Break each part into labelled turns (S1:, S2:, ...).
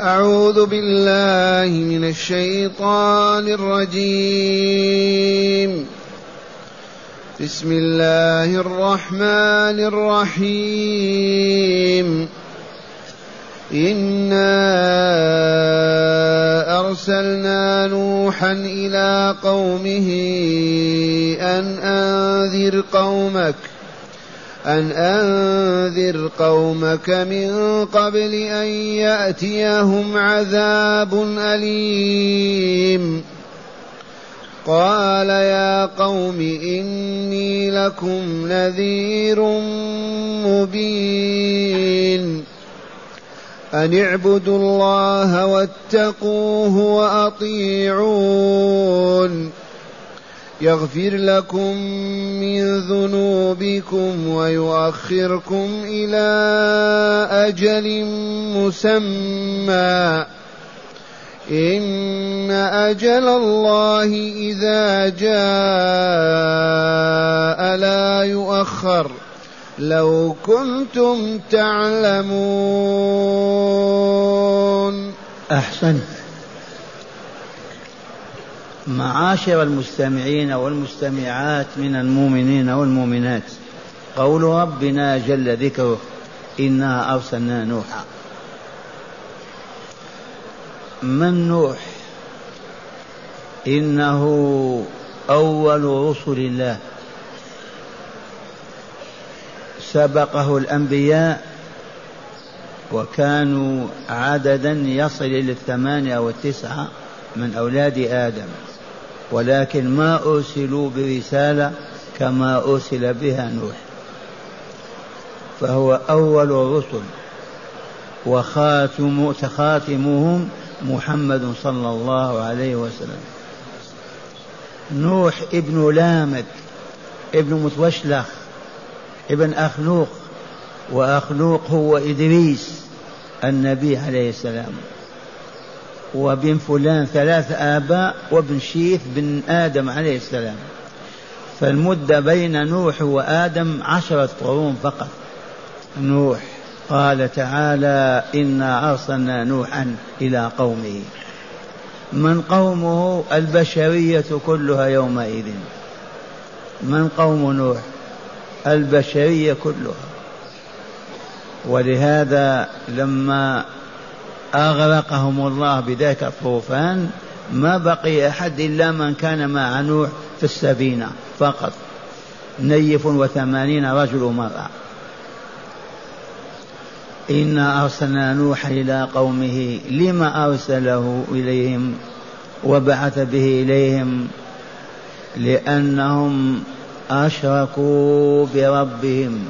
S1: أعوذ بالله من الشيطان الرجيم. بسم الله الرحمن الرحيم. إنا أرسلنا نوحا إلى قومه أن أنذر قومك أن أنذر قومك من قبل أن يأتيهم عذاب أليم. قال يا قوم إني لكم نذير مبين. أن اعبدوا الله واتقوه وأطيعون. يغفر لكم من ذنوبكم ويؤخركم إلى أجل مسمى. إن أجل الله إذا جاء لا يؤخر. لو كنتم تعلمون.
S2: أحسنت. معاشر المستمعين والمستمعات من المؤمنين والمؤمنات. قول ربنا جل ذكره إنا أرسلنا نوحا. من نوح؟ إنه أول رسل الله. سبقه الأنبياء وكانوا عددا يصل إلى الثمانية والتسعة من أولاد آدم. ولكن ما أرسلوا برسالة كما أرسل بها نوح. فهو أول الرسل وخاتم خاتمهم محمد صلى الله عليه وسلم. نوح ابن لامك ابن متوشلخ ابن أخنوق وأخنوق هو إدريس النبي عليه السلام. وبن فلان ثلاث آباء وابن شيث بن آدم عليه السلام. فالمدة بين نوح وآدم عشرة قرون فقط. نوح قال تعالى إنا أرسلنا نوحا إلى قومه. من قومه؟ البشرية كلها يومئذ. من قوم نوح؟ البشرية كلها. ولهذا لما أغرقهم الله بذاك الطوفان ما بقي أحد إلا من كان مع نوح في السفينة فقط. نيف وثمانين رجل مرأة. إنا أرسلنا نوحا إلى قومه. لما أرسله إليهم وبعث به إليهم؟ لأنهم أشركوا بربهم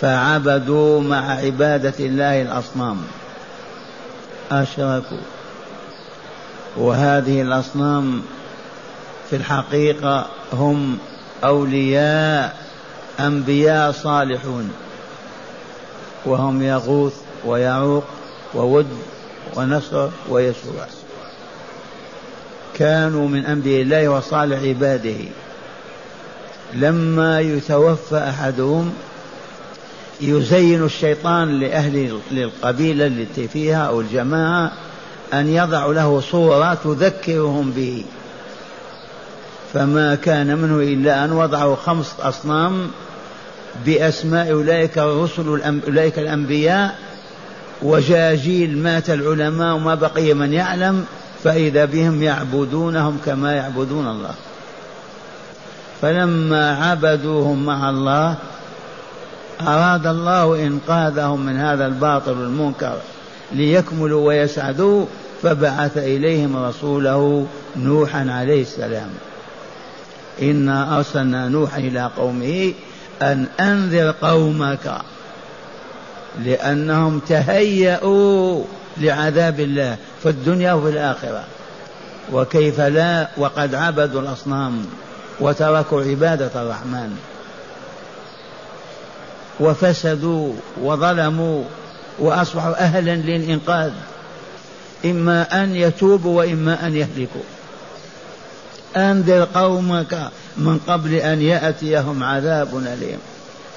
S2: فعبدوا مع عبادة الله الأصنام. أشركوا وهذه الأصنام في الحقيقة هم أولياء أنبياء صالحون. وهم يغوث ويعوق وود ونصر ويسوع. كانوا من أنبياء الله وصالح عباده. لما يتوفى أحدهم يزين الشيطان لأهل للقبيلة التي فيها أو الجماعة أن يضع له صورة تذكرهم به. فما كان منه إلا أن وضعوا خمس أصنام بأسماء أولئك الرسل أولئك الأنبياء. وجاجيل مات العلماء وما بقي من يعلم فإذا بهم يعبدونهم كما يعبدون الله. فلما عبدوهم مع الله أراد الله إنقاذهم من هذا الباطل المنكر ليكملوا ويسعدوا فبعث إليهم رسوله نوحا عليه السلام. إنا أرسلنا نوحا إلى قومه أن أنذر قومك لأنهم تهيأوا لعذاب الله في الدنيا وفي الآخرة. وكيف لا؟ وقد عبدوا الأصنام وتركوا عبادة الرحمن. وفسدوا وظلموا وأصبحوا أهلا للإنقاذ إما أن يتوبوا وإما أن يهلكوا. أنذر قومك من قبل أن يأتيهم عذاب أليم.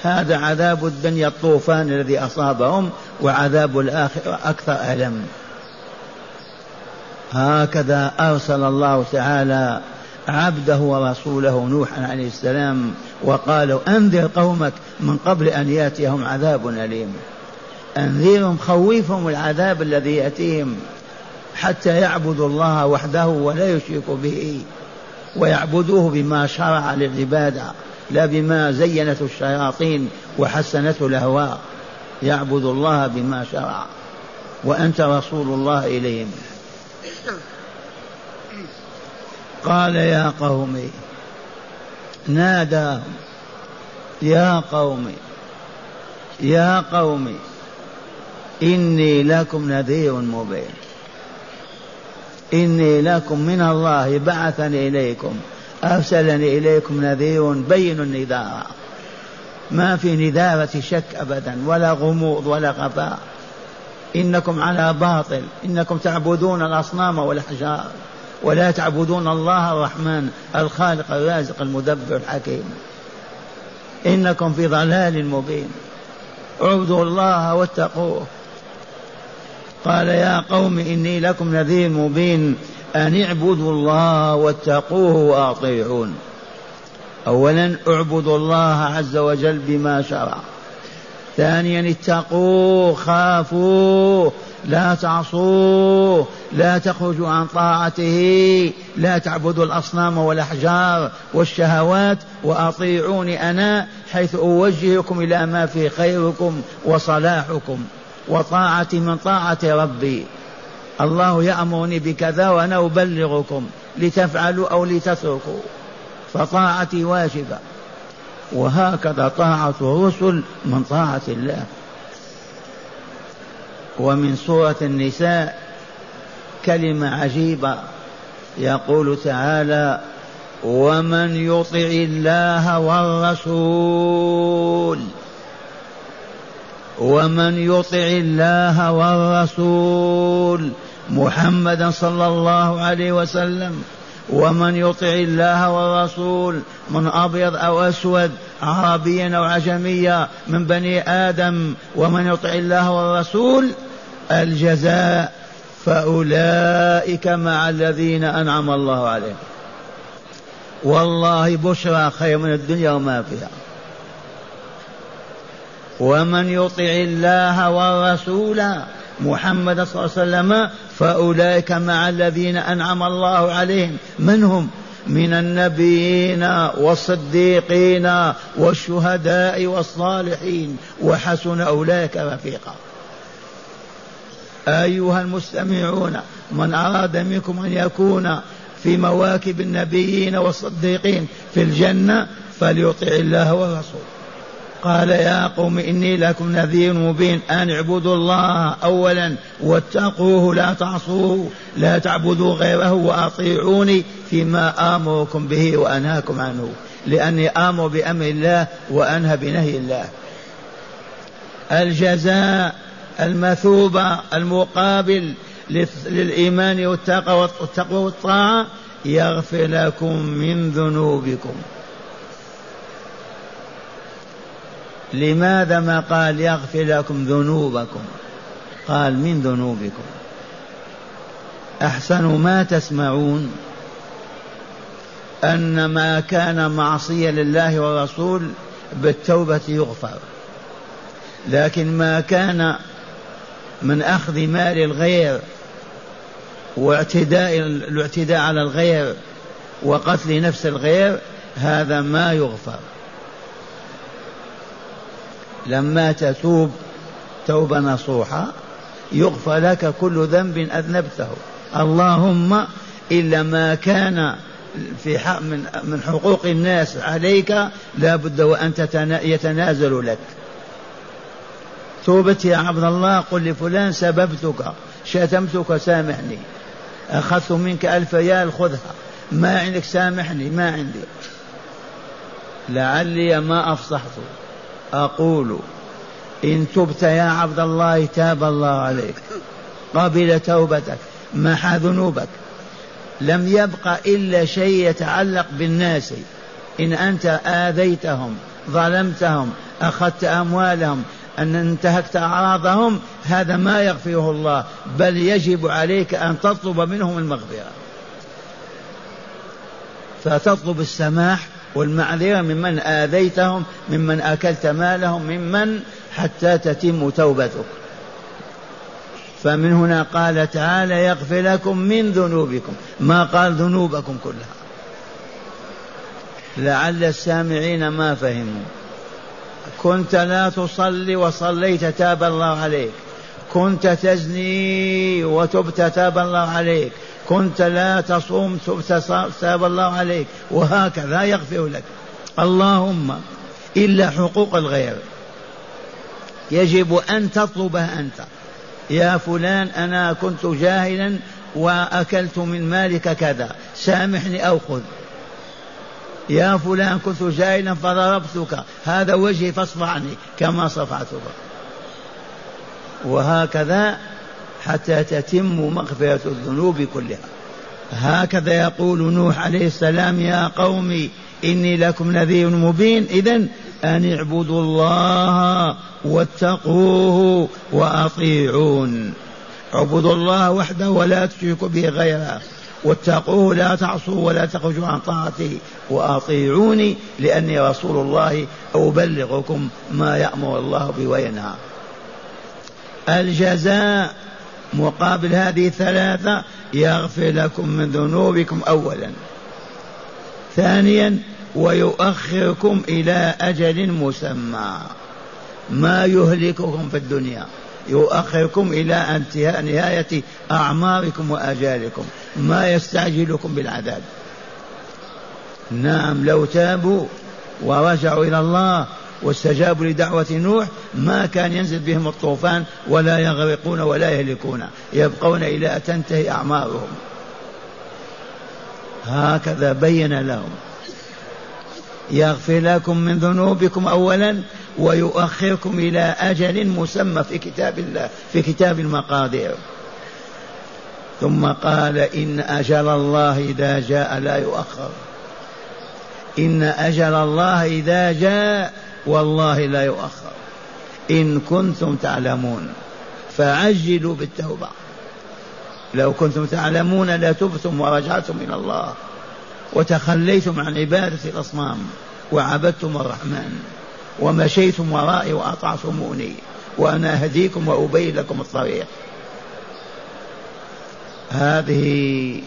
S2: هذا عذاب الدنيا الطوفان الذي أصابهم وعذاب الاخره أكثر ألم. هكذا أرسل الله تعالى عبده ورسوله نوحا عليه السلام وقال أنذر قومك من قبل أن يأتيهم عذاب أليم. أنذرهم خوفهم العذاب الذي يأتيهم حتى يعبدوا الله وحده ولا يشركوا به ويعبدوه بما شرع للعبادة لا بما زينته الشياطين وحسنته الأهواء. يعبد الله بما شرع. وأنت رسول الله إليهم. قال يا قوم نادى يا قوم يا قوم إني لكم نذير مبين. إني لكم من الله بعثني إليكم أرسلني إليكم نذير بين النذار. ما في نذارة شك أبدا ولا غموض ولا خفاء إنكم على باطل إنكم تعبدون الأصنام والأحجار. ولا تعبدون الله الرحمن الخالق الرازق المدبر الحكيم. إنكم في ضلال مبين. اعبدوا الله واتقوه. قال يا قوم إني لكم نذير مبين. أن اعبدوا الله واتقوه وأطيعون. أولا اعبدوا الله عز وجل بما شرع. ثانيا اتقوه خافوه. لا تعصوه لا تخرجوا عن طاعته لا تعبدوا الأصنام والأحجار والشهوات وأطيعوني أنا حيث أوجهكم إلى ما في خيركم وصلاحكم وطاعة من طاعة ربي. الله يأمرني بكذا وأنا أبلغكم لتفعلوا أو لتتركوا. فطاعتي واجبة. وهكذا طاعة الرسل من طاعة الله. ومن سورة النساء كلمة عجيبة يقول تعالى ومن يطع الله والرسول ومن يطع الله والرسول محمدا صلى الله عليه وسلم. ومن يطع الله والرسول من أبيض أو أسود عربيا أو عجميا من بني آدم. ومن يطع الله والرسول الجزاء فأولئك مع الذين أنعم الله عليهم. والله بشرى خير من الدنيا وما فيها. ومن يطع الله والرسول محمد صلى الله عليه وسلم فأولئك مع الذين أنعم الله عليهم. من هم؟ من النبيين والصديقين والشهداء والصالحين. وحسن أولئك رفيقا. أيها المستمعون من أراد منكم أن يكون في مواكب النبيين والصديقين في الجنة فليطع الله والرسول قال يا قوم إني لكم نذير مبين. أن اعبدوا الله أولا واتقوه لا تعصوه لا تعبدوا غيره وأطيعوني فيما آمركم به وأنهاكم عنه لأني آمر بأمر الله وأنهى بنهي الله. الجزاء المثوبة المقابل للإيمان والتقوى والطاعة يغفر لكم من ذنوبكم. لماذا ما قال يغفر لكم ذنوبكم؟ قال من ذنوبكم. احسن ما تسمعون أن ما كان معصية لله والرسول بالتوبة يغفر لكن ما كان من أخذ مال الغير واعتداء الاعتداء على الغير وقتل نفس الغير هذا ما يغفر. لما تتوب توبة نصوحة يغفر لك كل ذنب أذنبته. اللهم إلا ما كان في حق من حقوق الناس عليك لا بد وأن يتنازل لك. توبت يا عبد الله قل لفلان سببتك شتمتك سامحني. أخذت منك ألف ريال خذها. ما عندك سامحني ما عندي. لعلي ما أفصحت. أقول إن تبت يا عبد الله تاب الله عليك. قبل توبتك محى ذنوبك. لم يبق إلا شيء يتعلق بالناس. إن أنت آذيتهم ظلمتهم أخذت أموالهم أن انتهكت أعراضهم هذا ما يغفره الله بل يجب عليك أن تطلب منهم المغفرة. فتطلب السماح والمعذرة ممن آذيتهم ممن أكلت مالهم ممن حتى تتم توبتك. فمن هنا قال تعالى يغفر لكم من ذنوبكم. ما قال ذنوبكم كلها. لعل السامعين ما فهموا. كنت لا تصلي وصليت تاب الله عليك. كنت تزني وتبت تاب الله عليك. كنت لا تصوم تبت تاب الله عليك. وهكذا يغفر لك. اللهم إلا حقوق الغير. يجب أن تطلبها أنت. يا فلان أنا كنت جاهلا وأكلت من مالك كذا. سامحني أو خذ. يا فلان كنت جاهلا فضربتك. هذا وجهي فاصفعني عني كما صفعتك. وهكذا حتى تتم مغفرة الذنوب كلها. هكذا يقول نوح عليه السلام يا قوم إني لكم نذير مبين. إذا أن اعبدوا الله واتقوه وأطيعون. اعبدوا الله وحده ولا تشركوا به غيره. واتقوه لا تعصوا ولا تخرجوا عن طاعته وأطيعوني لأني رسول الله أبلغكم ما يأمر الله به وينهى. الجزاء مقابل هذه الثلاثة يغفر لكم من ذنوبكم أولا. ثانيا ويؤخركم إلى أجل مسمى. ما يهلككم في الدنيا. يؤخركم إلى انتهاء نهاية أعماركم وآجالكم. ما يستعجلكم بالعذاب. نعم لو تابوا ورجعوا إلى الله واستجابوا لدعوة نوح ما كان ينزل بهم الطوفان ولا يغرقون ولا يهلكون. يبقون إلى أن تنتهي أعمارهم. هكذا بين لهم. يغفر لكم من ذنوبكم أولا ويؤخركم إلى أجل مسمى في كتاب الله في كتاب المقادير. ثم قال إن أجل الله إذا جاء لا يؤخر. إن أجل الله إذا جاء والله لا يؤخر. إن كنتم تعلمون فعجلوا بالتوبة. لو كنتم تعلمون لتبتم ورجعتم إلى الله. وتخليتم عن عبادة الأصنام وعبدتم الرحمن ومشيتم ورائي وأطعتموني وأنا أهديكم وأبين لكم الطريق هذه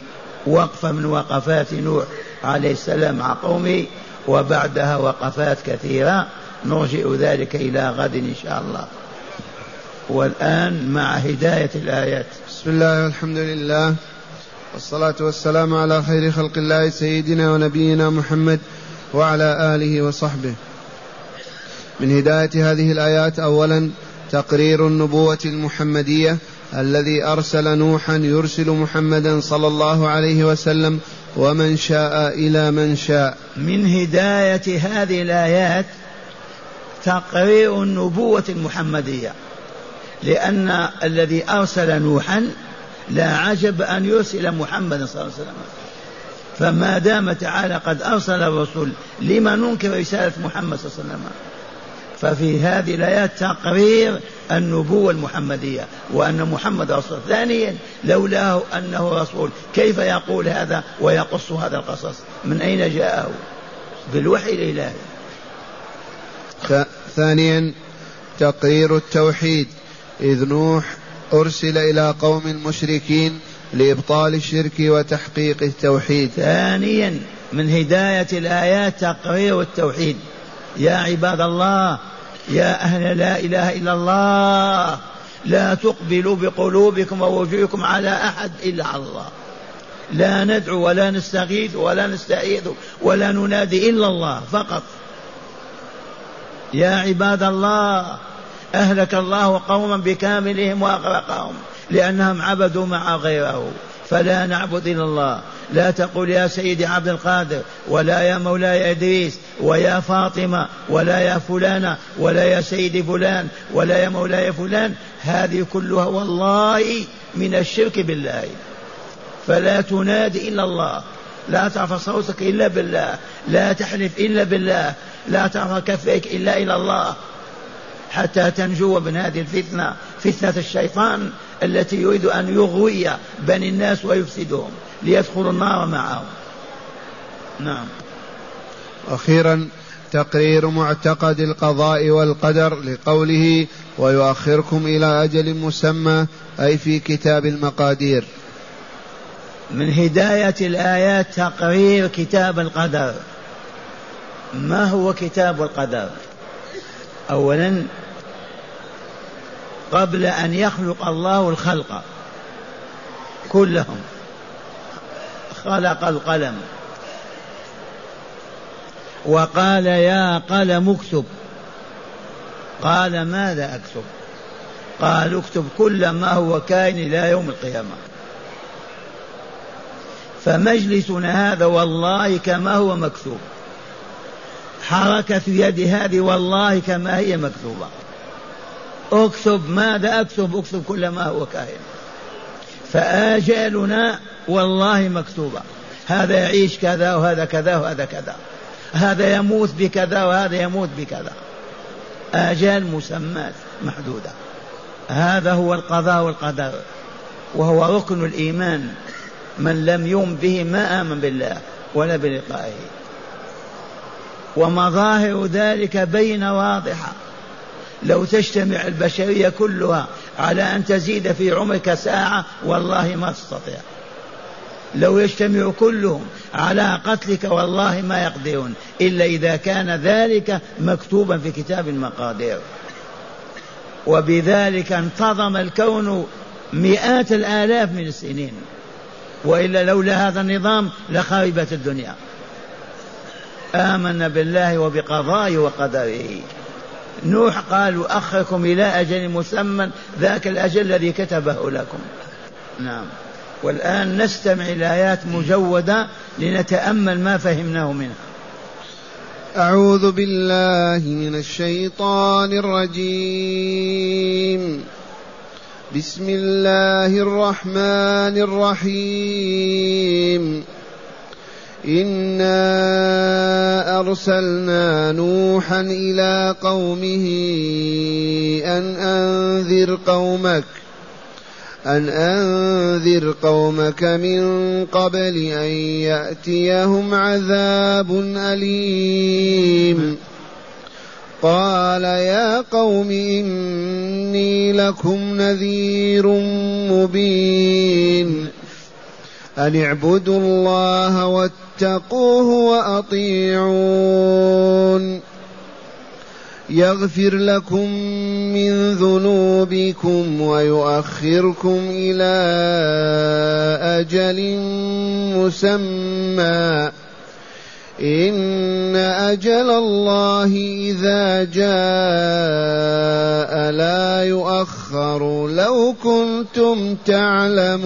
S2: وقفة من وقفات نوح عليه السلام مع قومه وبعدها وقفات كثيرة. نرجئ ذلك إلى غد إن شاء الله. والآن مع هداية الآيات.
S1: بسم الله والحمد لله. والصلاة والسلام على خير خلق الله سيدنا ونبينا محمد وعلى آله وصحبه. من هداية هذه الآيات أولا تقرير النبوة المحمدية الذي أرسل نوحا يرسل محمدا صلى الله عليه وسلم ومن شاء إلى من شاء.
S2: من هداية هذه الآيات تقرير النبوة المحمدية لأن الذي أرسل نوحا لا عجب أن يرسل محمدا صلى الله عليه وسلم. فما دام تعالى قد أرسل الرسل لما ننكر رسالة محمد صلى الله عليه وسلم؟ ففي هذه الآيات تقرير النبوة المحمدية وأن محمد رسول ثانيا لولاه أنه رسول كيف يقول هذا ويقص هذا القصص؟ من أين جاءه؟ بالوحي الإلهي.
S1: ثانيا تقرير التوحيد إذ نوح أرسل إلى قوم مشركين لإبطال الشرك وتحقيق التوحيد.
S2: ثانيا من هداية الآيات تقرير التوحيد. يا عباد الله يا أهل لا إله إلا الله لا تقبلوا بقلوبكم ووجوهكم على أحد إلا الله. لا ندعو ولا نستغيث ولا نستعيذ ولا ننادي إلا الله فقط. يا عباد الله أهلك الله قوما بكاملهم وأغرقهم لأنهم عبدوا مع غيره. فلا نعبد إلا الله. لا تقول يا سيدي عبد القادر ولا يا مولاي إدريس ويا فاطمة ولا يا فلانة ولا يا سيدي فلان ولا يا مولاي فلان. هذه كلها والله من الشرك بالله. فلا تنادي إلا الله. لا ترفع صوتك إلا بالله. لا تحلف إلا بالله. لا ترفع كفيك إلا إلى الله. حتى تنجو من هذه الفتنة فتنة الشيطان التي يريد أن يغوي بني الناس ويفسدهم ليدخلوا النار معهم. نعم.
S1: أخيرا تقرير معتقد القضاء والقدر لقوله ويؤخركم إلى أجل مسمى أي في كتاب المقادير.
S2: من هداية الآيات تقرير كتاب القدر. ما هو كتاب القدر؟ أولا قبل أن يخلق الله الخلق كلهم. خلق القلم. وقال يا قلم اكتب. قال ماذا أكتب؟ قال اكتب كل ما هو كائن إلى يوم القيامة. فمجلسنا هذا والله كما هو مكتوب. حركة يد هذه والله كما هي مكتوبة. اكتب ماذا اكتب اكتب كل ما هو كائن فآجالنا والله مكتوبة. هذا يعيش كذا وهذا كذا وهذا كذا. هذا يموت بكذا وهذا يموت بكذا. آجال مسمات محدودة. هذا هو القضاء والقدر. وهو ركن الإيمان. من لم يؤمن به ما آمن بالله ولا بلقائه. ومظاهر ذلك بين واضحة. لو تجتمع البشرية كلها على أن تزيد في عمرك ساعة والله ما تستطيع. لو يجتمع كلهم على قتلك والله ما يقدرون. إلا إذا كان ذلك مكتوبا في كتاب المقادير. وبذلك انتظم الكون مئات الآلاف من السنين. وإلا لولا هذا النظام لخربت الدنيا. آمنا بالله وبقضائه وقدره. نوح قال أخركم إلى أجل مسمى ذاك الأجل الذي كتبه لكم. نعم. والآن نستمع إلى آيات مجودة لنتأمل ما فهمناه منها.
S1: أعوذ بالله من الشيطان الرجيم. بسم الله الرحمن الرحيم. انا ارسلنا نوحا إلى قومه ان انذر قومك ان انذر قومك من قبل ان ياتيهم عذاب اليم قال يا قوم اني لكم نذير مبين ان اعبدوا الله واتقوه وأطيعون. يغفر لكم من ذنوبكم ويؤخركم إلى أجل مسمى. إن أجل الله إذا جاء لا يؤخر. لو كنتم تعلمون.